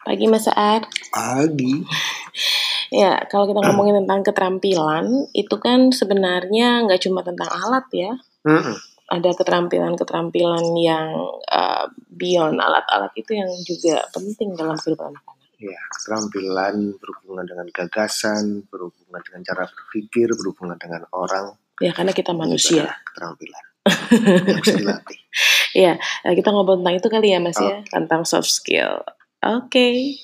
Pagi Mas Saad. Pagi. Ya, kalau kita ngomongin tentang keterampilan, itu kan sebenarnya nggak cuma tentang alat ya. Mm-mm. Ada keterampilan-keterampilan yang uh, beyond alat-alat itu yang juga penting dalam kehidupan anak-anak. Ya, keterampilan berhubungan dengan gagasan, berhubungan dengan cara berpikir, berhubungan dengan orang. Ya, karena kita manusia. Keterampilan yang harus dilatih. Ya, eh, kita ngobrol tentang itu kali ya Mas ya, tentang soft skill. Oke.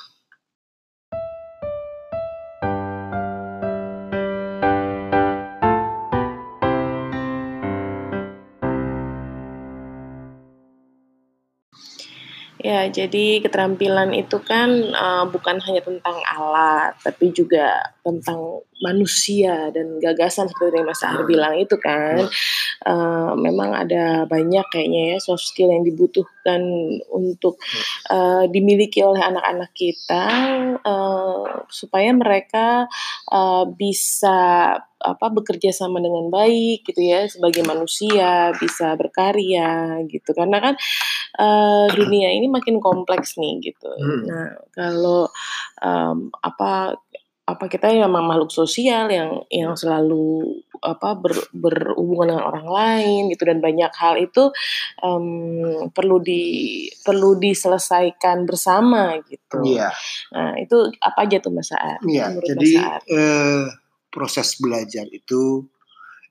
Ya, jadi keterampilan itu kan uh, bukan hanya tentang alat, tapi juga tentang manusia dan gagasan seperti yang Mas Ahar bilang itu kan. Uh, memang ada banyak kayaknya ya soft skill yang dibutuhkan untuk uh, dimiliki oleh anak-anak kita uh, supaya mereka uh, bisa apa bekerja sama dengan baik gitu ya sebagai manusia bisa berkarya gitu karena kan uh, dunia ini makin kompleks nih gitu. Hmm. Nah kalau um, apa apa kita memang makhluk sosial yang yang selalu apa ber, berhubungan dengan orang lain gitu dan banyak hal itu um, perlu di perlu diselesaikan bersama gitu. Iya. Nah itu apa aja tuh Mas Saad? Iya, jadi eh, proses belajar itu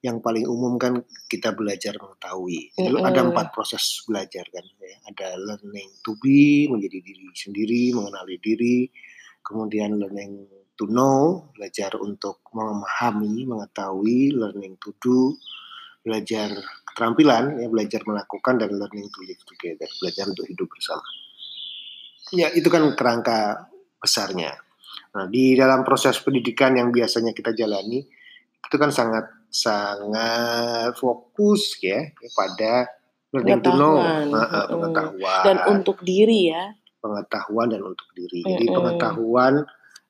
yang paling umum kan kita belajar mengetahui. Jadi Mm-mm. ada empat proses belajar kan. ya. Ada learning to be, menjadi diri sendiri, mengenali diri. Kemudian learning to know, belajar untuk memahami, mengetahui. Learning to do, belajar keterampilan, ya belajar melakukan dan learning to live together, belajar untuk hidup bersama. Ya itu kan kerangka besarnya. Nah, di dalam proses pendidikan yang biasanya kita jalani itu kan sangat sangat fokus ya pada learning to know, Pengetahuan, Nah, dan untuk diri ya. pengetahuan dan untuk diri. Jadi Mm-mm. pengetahuan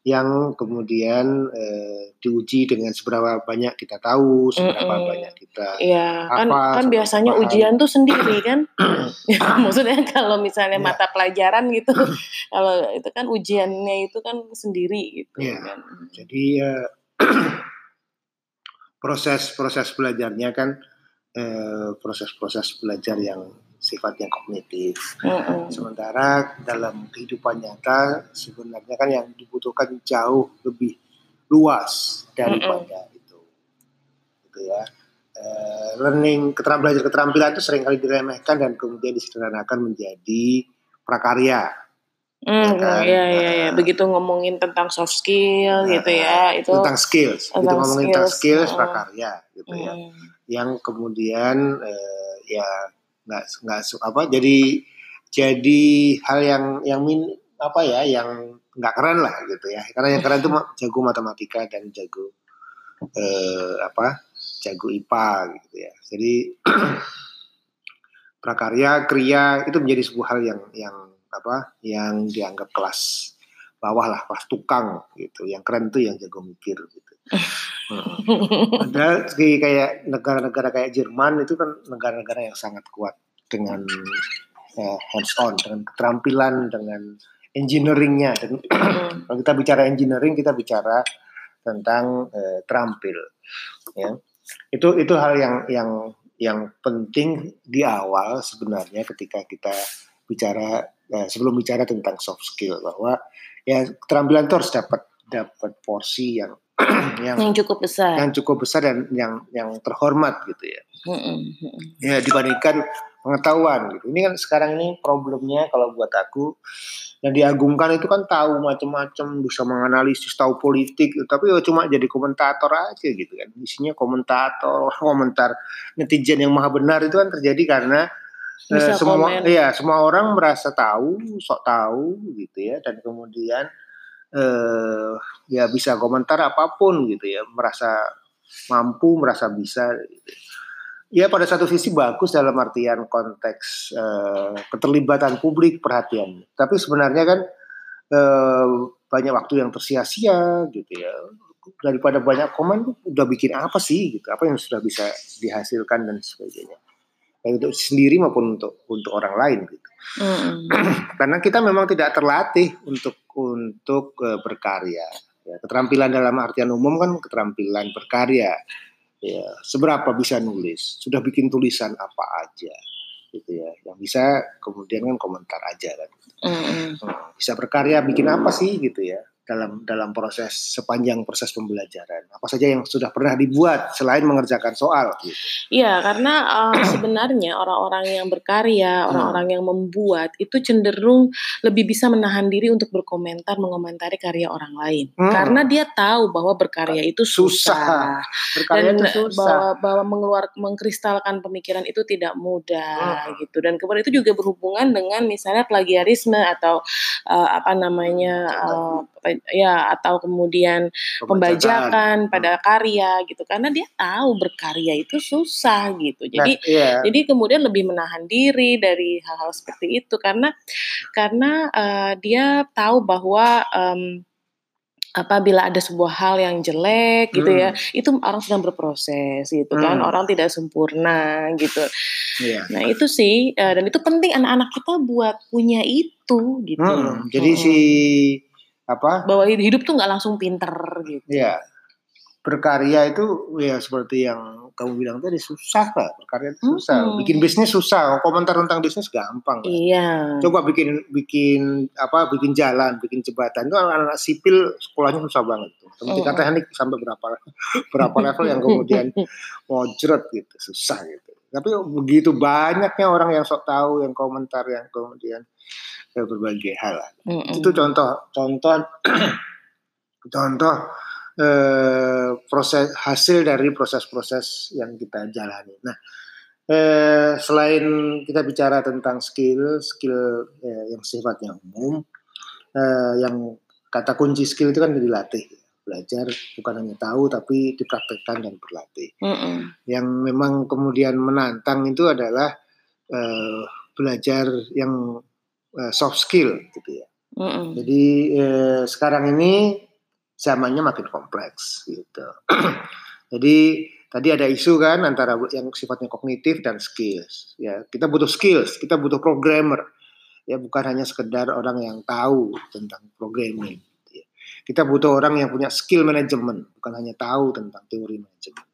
yang kemudian eh, diuji dengan seberapa banyak kita tahu, seberapa Mm-mm. banyak kita Iya, kan Apa, kan sama biasanya paham. ujian tuh sendiri kan. Maksudnya kalau misalnya Iya. mata pelajaran gitu, kalau itu kan ujiannya itu kan sendiri gitu Iya. kan. Jadi eh, proses-proses belajarnya kan eh, proses-proses belajar yang sifatnya kognitif. Mm-mm. Sementara dalam kehidupan nyata sebenarnya kan yang dibutuhkan jauh lebih luas daripada itu. Gitu ya. Eh, learning keterampilan belajar keterampilan itu sering kali diremehkan dan kemudian disederhanakan menjadi prakarya. Hmm, Ya kan? iya iya iya. Nah. Begitu ngomongin tentang soft skill gitu ya, itu tentang skills. Tentang ngomongin tentang skills, skills oh. prakarya gitu ya. Hmm. yang kemudian eh, ya nggak nggak apa jadi jadi hal yang yang min apa ya yang nggak keren lah gitu ya. Karena yang keren itu jago matematika dan jago eh, apa jago IPA gitu ya. Jadi prakarya kriya itu menjadi sebuah hal yang yang apa yang dianggap kelas bawah lah kelas tukang gitu. Yang keren tuh yang jago mikir gitu Padahal di kayak negara-negara kayak Jerman itu kan negara-negara yang sangat kuat dengan eh, hands on, dengan keterampilan, dengan engineeringnya. Dan kalau kita bicara engineering, kita bicara tentang eh, terampil. Ya. Itu itu hal yang yang yang penting di awal sebenarnya ketika kita bicara eh, sebelum bicara tentang soft skill bahwa ya keterampilan itu harus dapat dapat porsi yang yang yang cukup besar. yang cukup besar dan yang yang terhormat gitu ya. Ya dibandingkan pengetahuan gitu. Ini kan sekarang ini problemnya kalau buat aku yang diagungkan itu kan tahu macam-macam bisa menganalisis tahu politik tapi ya cuma jadi komentator aja gitu kan isinya komentator komentar netizen yang maha benar itu kan terjadi karena eh, Bisa semua komen. ya semua orang merasa tahu sok tahu gitu ya dan kemudian eh ya bisa komentar apa pun gitu ya merasa mampu merasa bisa gitu. ya pada satu sisi bagus dalam artian konteks eh, keterlibatan publik perhatian. Tapi sebenarnya kan eh, banyak waktu yang tersia-sia gitu ya. Daripada banyak komen udah bikin apa sih gitu? Apa yang sudah bisa dihasilkan dan sebagainya? Baik untuk sendiri maupun untuk untuk orang lain gitu. Mm-mm. karena kita memang tidak terlatih untuk untuk uh, berkarya. Ya, keterampilan dalam artian umum kan keterampilan berkarya. Ya, seberapa bisa nulis? Sudah bikin tulisan apa aja? Gitu ya. Yang bisa kemudian kan komentar aja kan. Mm -hmm. Bisa berkarya bikin apa sih gitu ya? Dalam dalam proses sepanjang proses pembelajaran? Apa saja yang sudah pernah dibuat selain mengerjakan soal? Gitu? Iya, karena uh, sebenarnya orang-orang yang berkarya, hmm. orang-orang yang membuat itu cenderung lebih bisa menahan diri untuk berkomentar, mengomentari karya orang lain, hmm. karena dia tahu bahwa berkarya itu susah, susah. Berkarya dan itu susah. bahwa bahwa mengeluar mengkristalkan pemikiran itu tidak mudah hmm. gitu. Dan kemudian itu juga berhubungan dengan misalnya plagiarisme atau uh, apa namanya uh, ya atau kemudian pembajakan pada hmm. karya gitu karena dia tahu berkarya itu susah gitu jadi nah, yeah. jadi kemudian lebih menahan diri dari hal-hal seperti itu karena karena uh, dia tahu bahwa um, apabila ada sebuah hal yang jelek gitu ya, hmm. ya itu orang sedang berproses gitu kan hmm. orang tidak sempurna gitu yeah. nah itu sih uh, dan itu penting anak-anak kita buat punya itu gitu hmm. jadi hmm. si apa? Bahwa hidup tuh nggak langsung pinter gitu. Ya berkarya itu ya seperti yang kamu bilang tadi susah lah. Berkarya itu susah. Hmm. bikin bisnis susah. Komentar tentang bisnis gampang iya. Coba bikin bikin apa bikin jalan bikin jembatan. Itu anak-anak sipil sekolahnya susah banget tuh. Pendidikan oh. teknik sampai berapa berapa level yang kemudian mojret gitu. Susah gitu tapi begitu banyaknya orang yang sok tahu yang komentar yang kemudian ya, berbagai hal. Mm -hmm. Itu contoh contoh contoh eh, proses hasil dari proses-proses yang kita jalani. Nah, eh, selain kita bicara tentang skill skill eh, yang sifatnya umum, eh, yang kata kunci skill itu kan dilatih belajar bukan hanya tahu tapi dipraktekkan dan berlatih. Mm -hmm. Yang memang kemudian menantang itu adalah uh, belajar yang uh, soft skill gitu ya. Mm -hmm. Jadi uh, sekarang ini zamannya makin kompleks gitu. Jadi tadi ada isu kan antara yang sifatnya kognitif dan skills. Ya kita butuh skills, kita butuh programmer. Ya bukan hanya sekedar orang yang tahu tentang programming. Kita butuh orang yang punya skill manajemen, bukan hanya tahu tentang teori manajemen.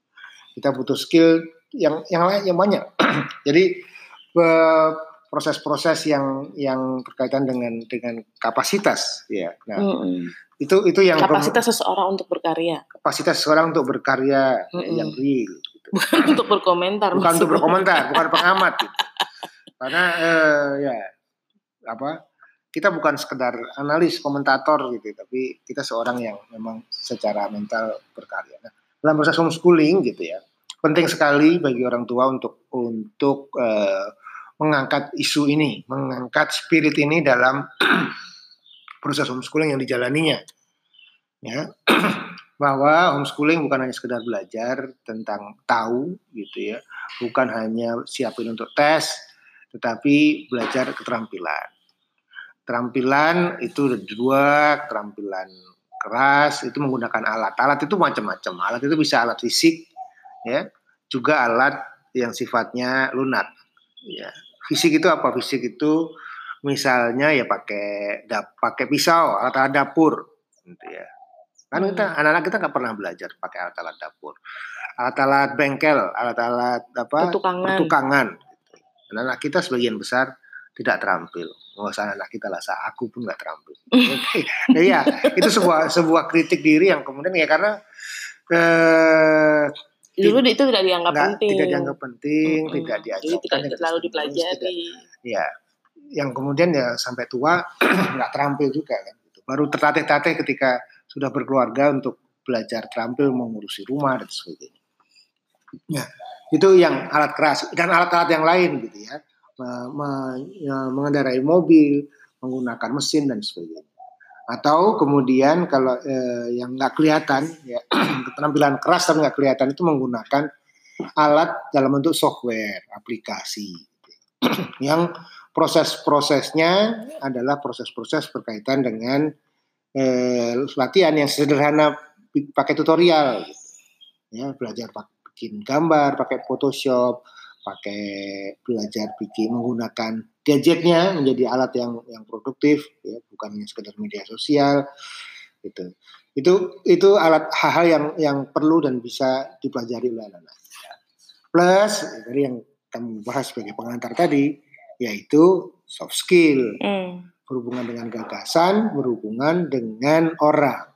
Kita butuh skill yang yang lain yang banyak. Jadi proses-proses yang yang berkaitan dengan dengan kapasitas ya. Nah, mm -hmm. itu itu yang kapasitas seseorang untuk berkarya. Kapasitas seseorang untuk berkarya mm -hmm. yang real. Gitu. Bukan untuk berkomentar. Bukan untuk berkomentar, bukan pengamat. Gitu. Karena uh, ya apa? Kita bukan sekedar analis komentator gitu, tapi kita seorang yang memang secara mental berkarya. Nah, dalam proses homeschooling gitu ya, penting sekali bagi orang tua untuk untuk uh, mengangkat isu ini, mengangkat spirit ini dalam proses homeschooling yang dijalaninya. Ya. bahwa homeschooling bukan hanya sekedar belajar tentang tahu gitu ya, bukan hanya siapin untuk tes, tetapi belajar keterampilan. Keterampilan itu ada dua, keterampilan keras itu menggunakan alat. Alat itu macam-macam. Alat itu bisa alat fisik, ya, juga alat yang sifatnya lunak. Ya, Fisik itu apa? Fisik itu misalnya ya pakai pakai pisau, alat-alat dapur, gitu ya. Kan kita hmm. anak-anak kita nggak pernah belajar pakai alat-alat dapur, alat-alat bengkel, alat-alat apa? Pertukangan. Pertukangan. Gitu. Anak-anak kita sebagian besar tidak terampil. Nggak usah anak kita lah, aku pun nggak terampil. Iya, itu sebuah sebuah kritik diri yang kemudian ya karena eh, dulu itu tidak dianggap enggak, penting tidak dianggap penting hmm. tidak diajarkan tidak terlalu dipelajari ya yang kemudian ya sampai tua nggak terampil juga kan gitu. baru tertatih-tatih ketika sudah berkeluarga untuk belajar terampil mengurusi rumah dan sebagainya ya itu yang alat keras dan alat-alat yang lain gitu ya mengendarai mobil menggunakan mesin dan sebagainya atau kemudian kalau eh, yang nggak kelihatan ya keterampilan keras tapi nggak kelihatan itu menggunakan alat dalam bentuk software aplikasi yang proses-prosesnya adalah proses-proses berkaitan dengan eh, latihan yang sederhana pakai tutorial gitu. ya belajar bikin gambar pakai Photoshop pakai belajar bikin menggunakan gadgetnya menjadi alat yang yang produktif ya bukan hanya sekedar media sosial gitu. Itu itu alat hal-hal yang yang perlu dan bisa dipelajari oleh anak-anak. Plus dari yang kami bahas sebagai pengantar tadi yaitu soft skill. Hmm. berhubungan dengan gagasan berhubungan dengan orang.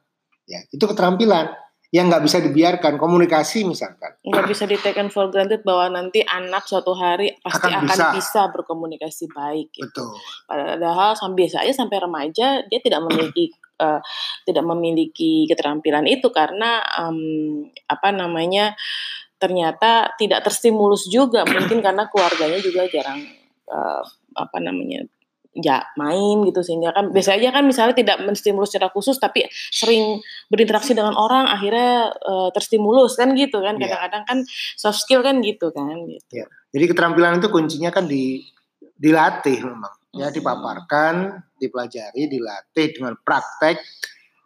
Ya itu keterampilan yang nggak bisa dibiarkan komunikasi misalkan nggak bisa di taken for granted bahwa nanti anak suatu hari pasti Akan akan, bisa. bisa. berkomunikasi baik gitu. betul Padahal sampai biasa aja sampai remaja dia tidak memiliki eh, tidak memiliki keterampilan itu karena em, apa namanya ternyata tidak terstimulus juga mungkin karena keluarganya juga jarang eh, apa namanya ya main gitu sehingga kan biasa aja kan misalnya tidak menstimulus secara khusus tapi sering berinteraksi dengan orang akhirnya eh, terstimulus kan gitu kan Iya. kadang-kadang kan soft skill kan gitu kan gitu. Jadi keterampilan itu kuncinya kan di dilatih memang. Ya dipaparkan, dipelajari, dilatih dengan praktek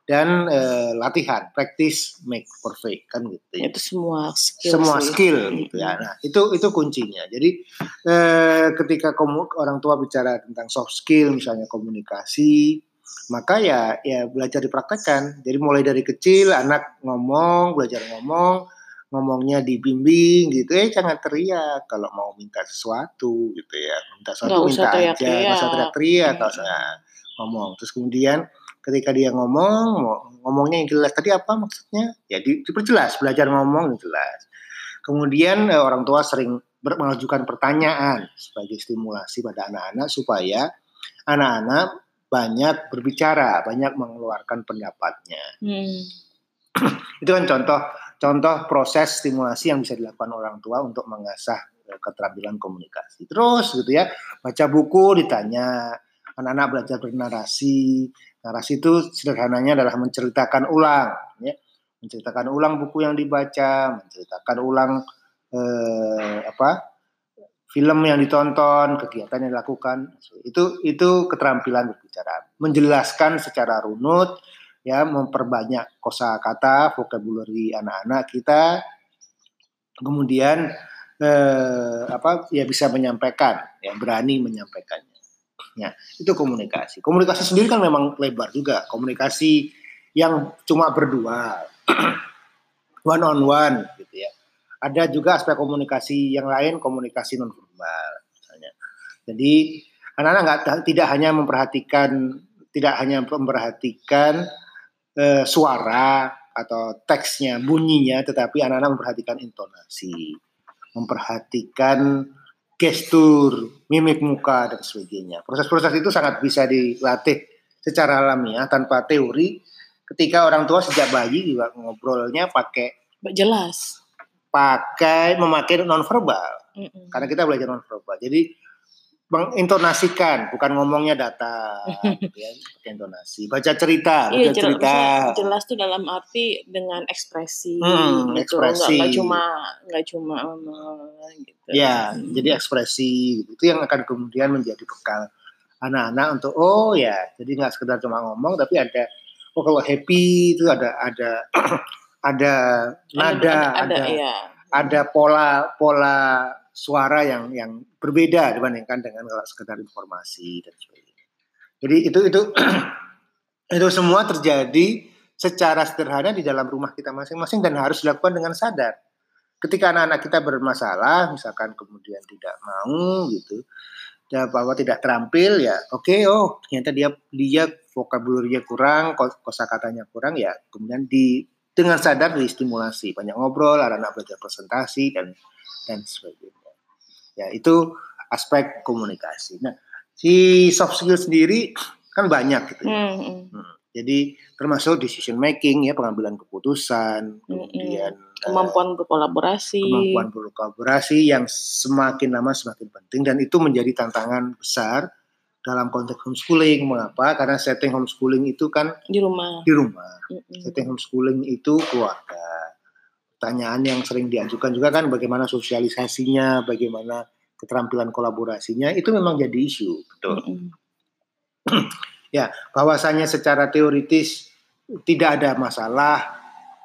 dan eh, latihan, practice make perfect kan gitu. ya. itu semua skill Semua sih. skill gitu ya. Nah, itu itu kuncinya. Jadi eh, ketika komu- orang tua bicara tentang soft skill misalnya komunikasi, maka ya ya belajar dipraktekkan. Jadi mulai dari kecil anak ngomong, belajar ngomong, ngomongnya dibimbing gitu. Eh jangan teriak kalau mau minta sesuatu gitu ya. Minta sesuatu Nggak usah minta aja, nggak usah teriak-teriak, nggak Hmm. usah ngomong. Terus kemudian ketika dia ngomong, ngomongnya yang jelas tadi apa maksudnya? Ya di- diperjelas, belajar ngomong yang jelas. Kemudian eh, orang tua sering mengajukan pertanyaan sebagai stimulasi pada anak-anak supaya anak-anak banyak berbicara, banyak mengeluarkan pendapatnya. Hmm. Itu kan contoh contoh proses stimulasi yang bisa dilakukan orang tua untuk mengasah eh, keterampilan komunikasi. Terus gitu ya, baca buku ditanya, anak-anak belajar bernarasi. Narasi itu sederhananya adalah menceritakan ulang, ya. Menceritakan ulang buku yang dibaca, menceritakan ulang eh, apa? film yang ditonton, kegiatan yang dilakukan. Itu itu keterampilan berbicara. Menjelaskan secara runut ya memperbanyak kosakata vocabulary anak-anak kita kemudian eh, apa ya bisa menyampaikan ya berani menyampaikannya ya itu komunikasi. Komunikasi sendiri kan memang lebar juga. Komunikasi yang cuma berdua one on one gitu ya. Ada juga aspek komunikasi yang lain komunikasi nonverbal misalnya. Jadi anak-anak nggak tidak hanya memperhatikan tidak hanya memperhatikan eh, suara atau teksnya, bunyinya, tetapi anak-anak memperhatikan intonasi, memperhatikan gestur, mimik muka dan sebagainya. Proses-proses itu sangat bisa dilatih secara alamiah tanpa teori. Ketika orang tua sejak bayi juga ngobrolnya pakai jelas pakai memakai nonverbal Mm-mm. karena kita belajar nonverbal. Jadi mengintonasikan, bukan ngomongnya data, gitu ya, intonasi. Baca cerita, baca Iya jelas, cerita. jelas tuh dalam arti dengan ekspresi, Hmm, gitu. ekspresi. Nggak, cuma nggak cuma gitu. Ya, Hmm. jadi ekspresi gitu. itu yang akan kemudian menjadi bekal anak-anak untuk oh ya, jadi nggak sekedar cuma ngomong tapi ada oh kalau happy itu ada ada ada nada, ada ada, ya. ada pola pola suara yang yang berbeda dibandingkan dengan kalau sekedar informasi dan sebagainya. Jadi itu itu itu semua terjadi secara sederhana di dalam rumah kita masing-masing dan harus dilakukan dengan sadar. Ketika anak-anak kita bermasalah, misalkan kemudian tidak mau gitu, ya bahwa tidak terampil ya, oke oh ternyata dia dia vocabulary-nya kurang, kos- kosakatanya kurang ya, kemudian di dengan sadar distimulasi, banyak ngobrol, anak-anak belajar presentasi dan dan sebagainya. Ya, itu aspek komunikasi. Nah, si soft skill sendiri kan banyak gitu. ya. Hmm, hmm. Hmm. Jadi termasuk decision making ya, pengambilan keputusan, kemudian eh, kemampuan berkolaborasi. kemampuan berkolaborasi yang semakin lama semakin penting dan itu menjadi tantangan besar dalam konteks homeschooling. Mengapa? Karena setting homeschooling itu kan di rumah. di rumah. Mm-mm. Setting homeschooling itu keluarga. Pertanyaan yang sering diajukan juga kan bagaimana sosialisasinya, bagaimana keterampilan kolaborasinya itu memang jadi isu, betul. Mm-mm. Bahwasanya secara teoritis tidak ada masalah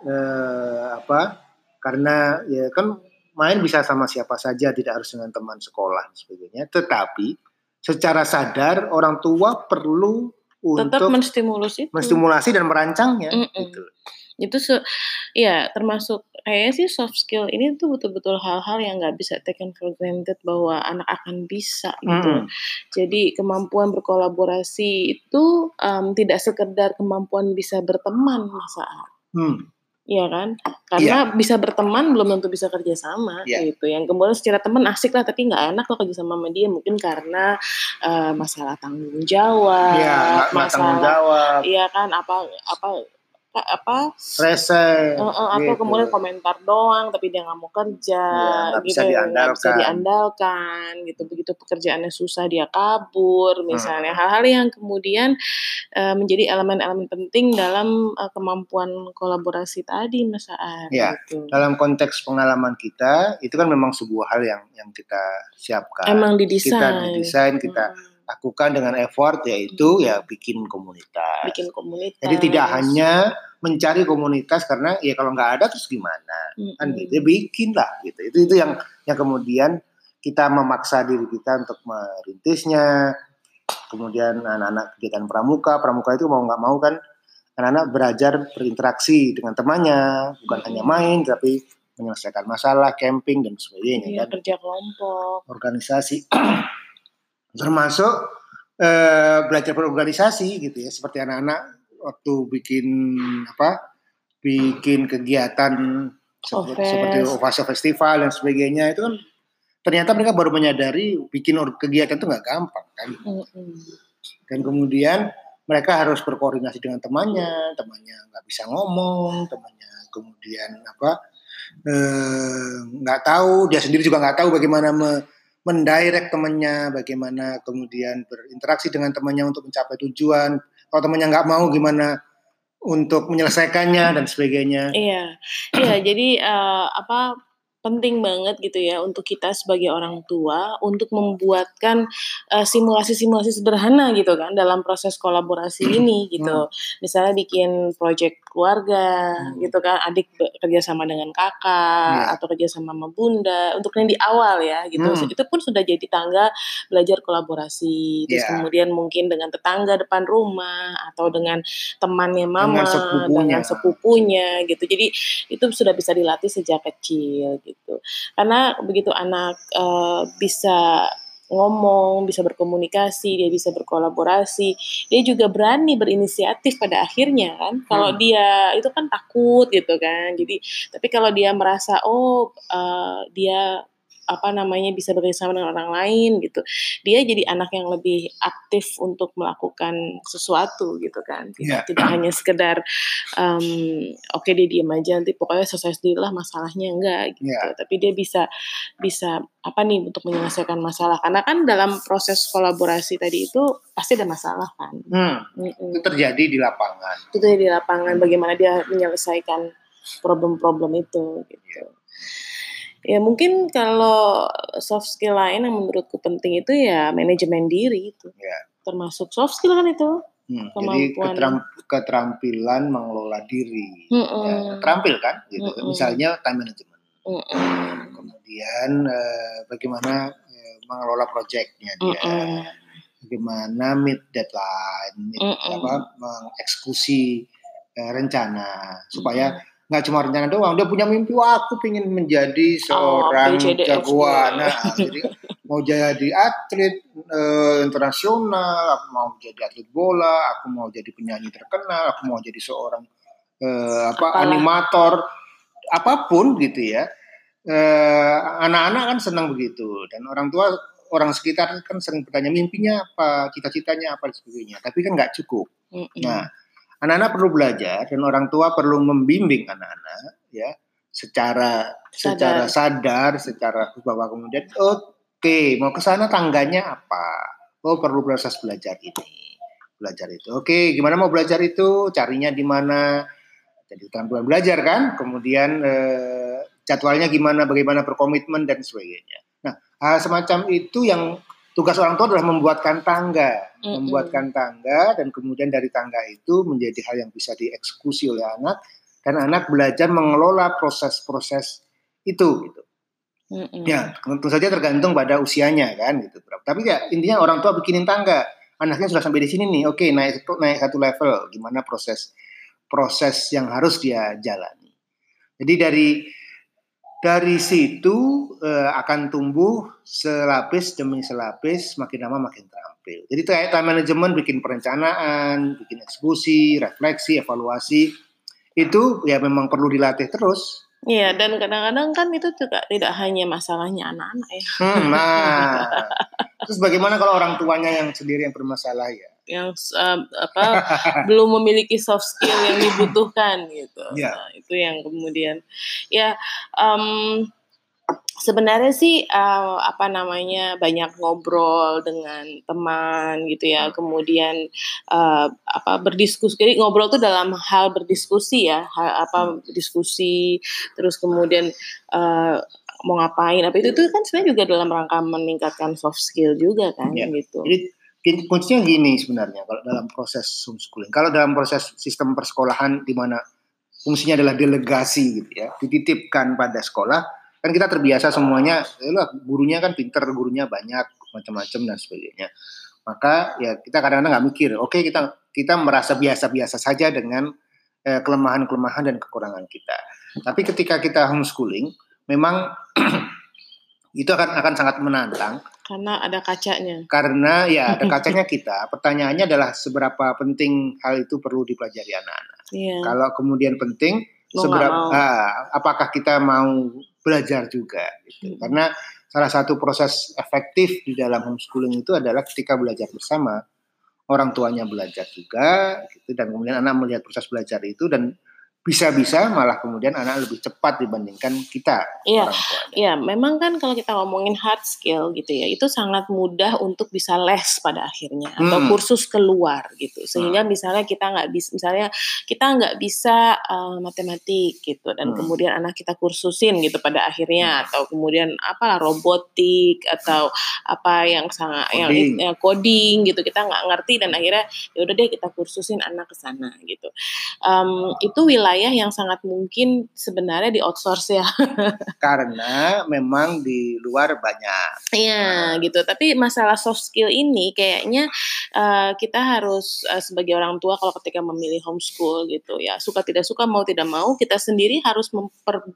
eh, apa? Karena ya kan main bisa sama siapa saja, tidak harus dengan teman sekolah dan sebagainya. Tetapi secara sadar orang tua perlu Tetap untuk menstimulus itu. menstimulasi dan merancangnya. Mm-mm. Gitu. Itu se ya termasuk kayaknya sih soft skill ini tuh betul-betul hal-hal yang nggak bisa taken for granted bahwa anak akan bisa gitu. Mm. Jadi kemampuan berkolaborasi itu em, tidak sekedar kemampuan bisa berteman masa Hmm. Iya kan? Karena bisa berteman belum tentu bisa kerja sama Iya. gitu. Yang kemudian secara teman asik lah tapi nggak enak kalau kerja sama sama dia mungkin karena eh, masalah tanggung jawab, Iya, nggak nggak tanggung masalah jawab, iya kan apa apa apa rese, Eh, eh, atau gitu. kemudian komentar doang tapi dia nggak mau kerja nggak gitu bisa nggak bisa diandalkan. diandalkan gitu begitu pekerjaannya susah dia kabur misalnya Hmm. hal-hal yang kemudian eh, menjadi elemen-elemen penting dalam eh, kemampuan kolaborasi tadi Mas Aan Iya. gitu. Dalam konteks pengalaman kita, itu kan memang sebuah hal yang yang kita siapkan. emang kita didesain didesain, kita Mm, lakukan dengan effort yaitu ya bikin komunitas. bikin komunitas Jadi tidak hanya mencari komunitas karena ya kalau nggak ada terus gimana kan Mm-mm. gitu. Ya, bikin lah gitu. Itu itu yang yang kemudian kita memaksa diri kita untuk merintisnya. Kemudian anak-anak kegiatan pramuka, pramuka itu mau nggak mau kan anak-anak belajar berinteraksi dengan temannya, bukan Mm-mm. hanya main tapi menyelesaikan masalah, camping dan sebagainya Iya, kan kerja kelompok organisasi termasuk eh, belajar berorganisasi gitu ya seperti anak-anak waktu bikin apa bikin kegiatan seperti, seperti Ovasa Festival dan sebagainya itu kan ternyata mereka baru menyadari bikin kegiatan itu nggak gampang kan Mm-mm. dan kemudian mereka harus berkoordinasi dengan temannya temannya nggak bisa ngomong temannya kemudian apa eh, nggak tahu dia sendiri juga nggak tahu bagaimana me- mendirect temannya bagaimana kemudian berinteraksi dengan temannya untuk mencapai tujuan kalau temannya nggak mau gimana untuk menyelesaikannya dan sebagainya Iya, iya. Jadi eh, apa penting banget gitu ya untuk kita sebagai orang tua untuk membuatkan eh, simulasi-simulasi sederhana gitu kan dalam proses kolaborasi ini gitu. Misalnya bikin project keluarga Hmm. gitu kan, adik be- kerja sama dengan kakak atau kerja sama sama bunda untuk yang di awal ya gitu. Hmm. Itu pun sudah jadi tangga belajar kolaborasi. Terus Iya. kemudian mungkin dengan tetangga depan rumah atau dengan temannya mama Dengan sepupunya. dengan sepupunya gitu. Jadi itu sudah bisa dilatih sejak kecil gitu. Karena begitu anak eh, bisa ngomong, bisa berkomunikasi, dia bisa berkolaborasi, dia juga berani berinisiatif pada akhirnya kan. Kalau Hmm. dia itu kan takut gitu kan. Jadi tapi kalau dia merasa oh eh, dia apa namanya bisa bekerjasama dengan orang lain gitu. Dia jadi anak yang lebih aktif untuk melakukan sesuatu gitu kan. Tidak Iya. tidak hanya sekedar em, oke dia diem aja nanti pokoknya selesai sendirilah masalahnya enggak gitu. Iya. tapi dia bisa bisa apa nih untuk menyelesaikan masalah. Karena kan dalam proses kolaborasi tadi itu pasti ada masalah kan. Hmm, Mm-mm. itu terjadi di lapangan. Itu di lapangan bagaimana dia menyelesaikan problem-problem itu gitu. Ya mungkin kalau soft skill lain yang menurutku penting itu ya manajemen diri itu. Ya. Termasuk soft skill kan itu. Hmm, jadi Kemampuan. keteram- keterampilan mengelola diri Mm-mm. ya, terampil kan gitu Mm-mm. misalnya time management Mm-mm. kemudian eh, bagaimana eh, mengelola proyeknya dia Mm-mm. bagaimana meet deadline meet, Mm-mm. apa mengeksekusi eh, rencana supaya nggak cuma rencana doang dia punya mimpi wah aku ingin menjadi Oh, seorang G. jagoan nah jadi mau jadi atlet eh, internasional aku mau jadi atlet bola aku mau jadi penyanyi terkenal aku mau jadi seorang eh, apa Apalah. animator apa pun gitu ya Eh, anak-anak kan senang begitu dan orang tua orang sekitar kan sering bertanya mimpinya apa cita-citanya apa dan sebagainya tapi kan nggak cukup Mm-mm. Nah, anak-anak perlu belajar dan orang tua perlu membimbing anak-anak ya secara secara sadar, secara bahwa kemudian oke mau ke sana tangganya apa? Oh perlu proses belajar ini, belajar itu. Oke, gimana mau belajar itu? Carinya di mana? Jadi keterampilan belajar kan, kemudian eh, jadwalnya gimana, bagaimana berkomitmen dan sebagainya. Nah, hal semacam itu yang tugas orang tua adalah membuatkan tangga, Mm-mm. membuatkan tangga dan kemudian dari tangga itu menjadi hal yang bisa dieksekusi oleh anak dan anak belajar mengelola proses-proses itu gitu. Mm-mm. Ya, tentu saja tergantung pada usianya kan gitu. Tapi ya intinya orang tua bikinin tangga. Anaknya sudah sampai di sini nih. Oke, naik satu naik satu level. Gimana proses proses yang harus dia jalani. Jadi dari dari situ uh, akan tumbuh selapis demi selapis, makin lama makin terampil. Jadi kayak time management bikin perencanaan, bikin eksekusi, refleksi, evaluasi itu ya memang perlu dilatih terus Iya, dan kadang-kadang kan itu juga tidak hanya masalahnya anak-anak ya. Hmm, nah, terus bagaimana kalau orang tuanya yang sendiri yang bermasalah ya? Yang uh, apa belum memiliki soft skill yang dibutuhkan gitu. Ya. Nah, itu yang kemudian ya um, sebenarnya sih uh, apa namanya banyak ngobrol dengan teman gitu ya kemudian uh, apa berdiskusi jadi ngobrol tuh dalam hal berdiskusi ya hal, apa diskusi terus kemudian uh, mau ngapain apa itu itu kan sebenarnya juga dalam rangka meningkatkan soft skill juga kan ya. gitu jadi kuncinya gini sebenarnya kalau dalam proses homeschooling. Kalau dalam proses sistem persekolahan di mana fungsinya adalah delegasi gitu ya dititipkan pada sekolah kan kita terbiasa semuanya lah gurunya kan pinter gurunya banyak macam-macam dan sebagainya. Maka ya kita kadang-kadang nggak mikir oke okay, kita kita merasa biasa-biasa saja dengan eh, kelemahan-kelemahan dan kekurangan kita. Tapi ketika kita homeschooling memang itu akan akan sangat menantang karena ada kacanya karena ya ada kacanya kita pertanyaannya adalah seberapa penting hal itu perlu dipelajari anak-anak yeah. kalau kemudian penting seberapa ah, apakah kita mau belajar juga gitu. Hmm. Karena salah satu proses efektif di dalam homeschooling itu adalah ketika belajar bersama orang tuanya belajar juga gitu dan kemudian anak melihat proses belajar itu dan bisa-bisa malah kemudian anak lebih cepat dibandingkan kita iya, Iya, memang kan kalau kita ngomongin hard skill gitu ya, itu sangat mudah untuk bisa les pada akhirnya atau hmm. kursus keluar gitu. Sehingga hmm. misalnya kita nggak bisa, misalnya kita nggak bisa uh, matematik gitu, dan hmm. kemudian anak kita kursusin gitu pada akhirnya, hmm. atau kemudian apa robotik atau apa yang sangat coding. yang ya, coding gitu, kita nggak ngerti dan akhirnya ya udah deh kita kursusin anak ke sana gitu. Um, itu wilayah wilayah yang sangat mungkin sebenarnya di outsource ya. Karena memang di luar banyak. Iya, nah. gitu. Tapi masalah soft skill ini kayaknya uh, kita harus uh, sebagai orang tua kalau ketika memilih homeschool gitu ya, suka tidak suka mau tidak mau kita sendiri harus memper,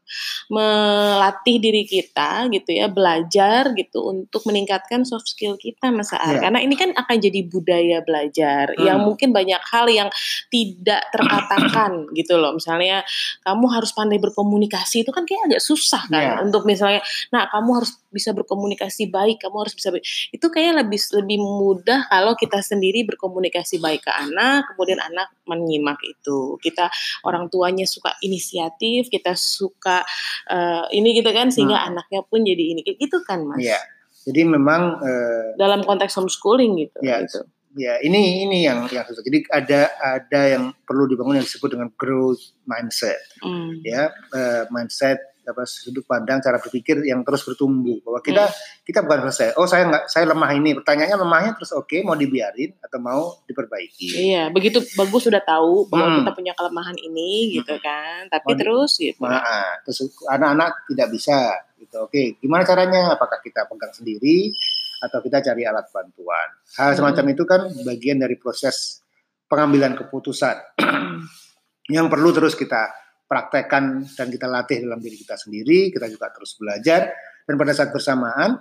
melatih diri kita gitu ya, belajar gitu untuk meningkatkan soft skill kita Mas Ar. Ya. Karena ini kan akan jadi budaya belajar hmm. yang mungkin banyak hal yang tidak terkatakan gitu loh. Misalnya misalnya kamu harus pandai berkomunikasi itu kan kayak agak susah kan yeah. untuk misalnya nah kamu harus bisa berkomunikasi baik kamu harus bisa itu kayak lebih lebih mudah kalau kita sendiri berkomunikasi baik ke anak kemudian anak menyimak itu kita orang tuanya suka inisiatif kita suka uh, ini gitu kan sehingga hmm. anaknya pun jadi ini gitu kan mas yeah. jadi memang uh, dalam konteks homeschooling gitu yeah. gitu ya ini ini yang yang susah. Jadi ada ada yang perlu dibangun yang disebut dengan growth mindset. Mm. Ya, uh, mindset apa sudut pandang cara berpikir yang terus bertumbuh bahwa kita mm. kita bukan selesai oh saya nggak saya lemah ini pertanyaannya lemahnya terus oke okay, mau dibiarin atau mau diperbaiki iya begitu bagus sudah tahu bahwa mm. kita punya kelemahan ini gitu hmm. kan tapi mau terus gitu nah, terus anak-anak tidak bisa gitu oke okay, gimana caranya apakah kita pegang sendiri atau kita cari alat bantuan. Hal semacam hmm. itu kan bagian dari proses pengambilan keputusan yang perlu terus kita praktekkan dan kita latih dalam diri kita sendiri. Kita juga terus belajar dan pada saat bersamaan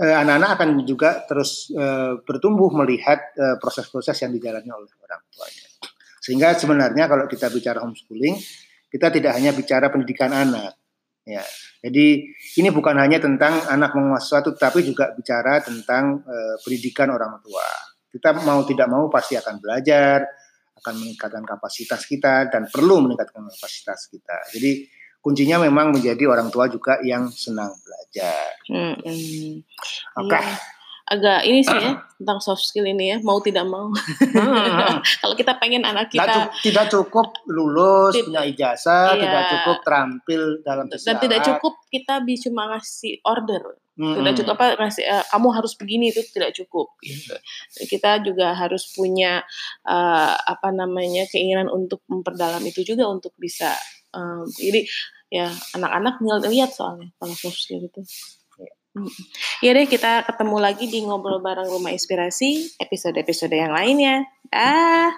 eh, anak-anak akan juga terus eh, bertumbuh melihat eh, proses-proses yang dijalani oleh orang tuanya. Sehingga sebenarnya kalau kita bicara homeschooling, kita tidak hanya bicara pendidikan anak, Ya, jadi ini bukan hanya tentang anak menguasai sesuatu, tapi juga bicara tentang uh, pendidikan orang tua. Kita mau tidak mau pasti akan belajar, akan meningkatkan kapasitas kita dan perlu meningkatkan kapasitas kita. Jadi kuncinya memang menjadi orang tua juga yang senang belajar. Hmm, hmm. Oke. Okay. Iya agak ini sih ya tentang soft skill ini ya mau tidak mau hmm. kalau kita pengen anak kita tidak, tidak cukup lulus punya ijazah iya. tidak cukup terampil dalam dan tidak cukup kita bisa cuma ngasih order hmm. tidak cukup apa ngasih uh, kamu harus begini itu tidak cukup gitu. kita juga harus punya uh, apa namanya keinginan untuk memperdalam itu juga untuk bisa um, jadi ya anak-anak tinggal lihat soalnya kalau soft skill itu. Ya deh kita ketemu lagi di ngobrol bareng rumah inspirasi episode-episode yang lainnya. Ah.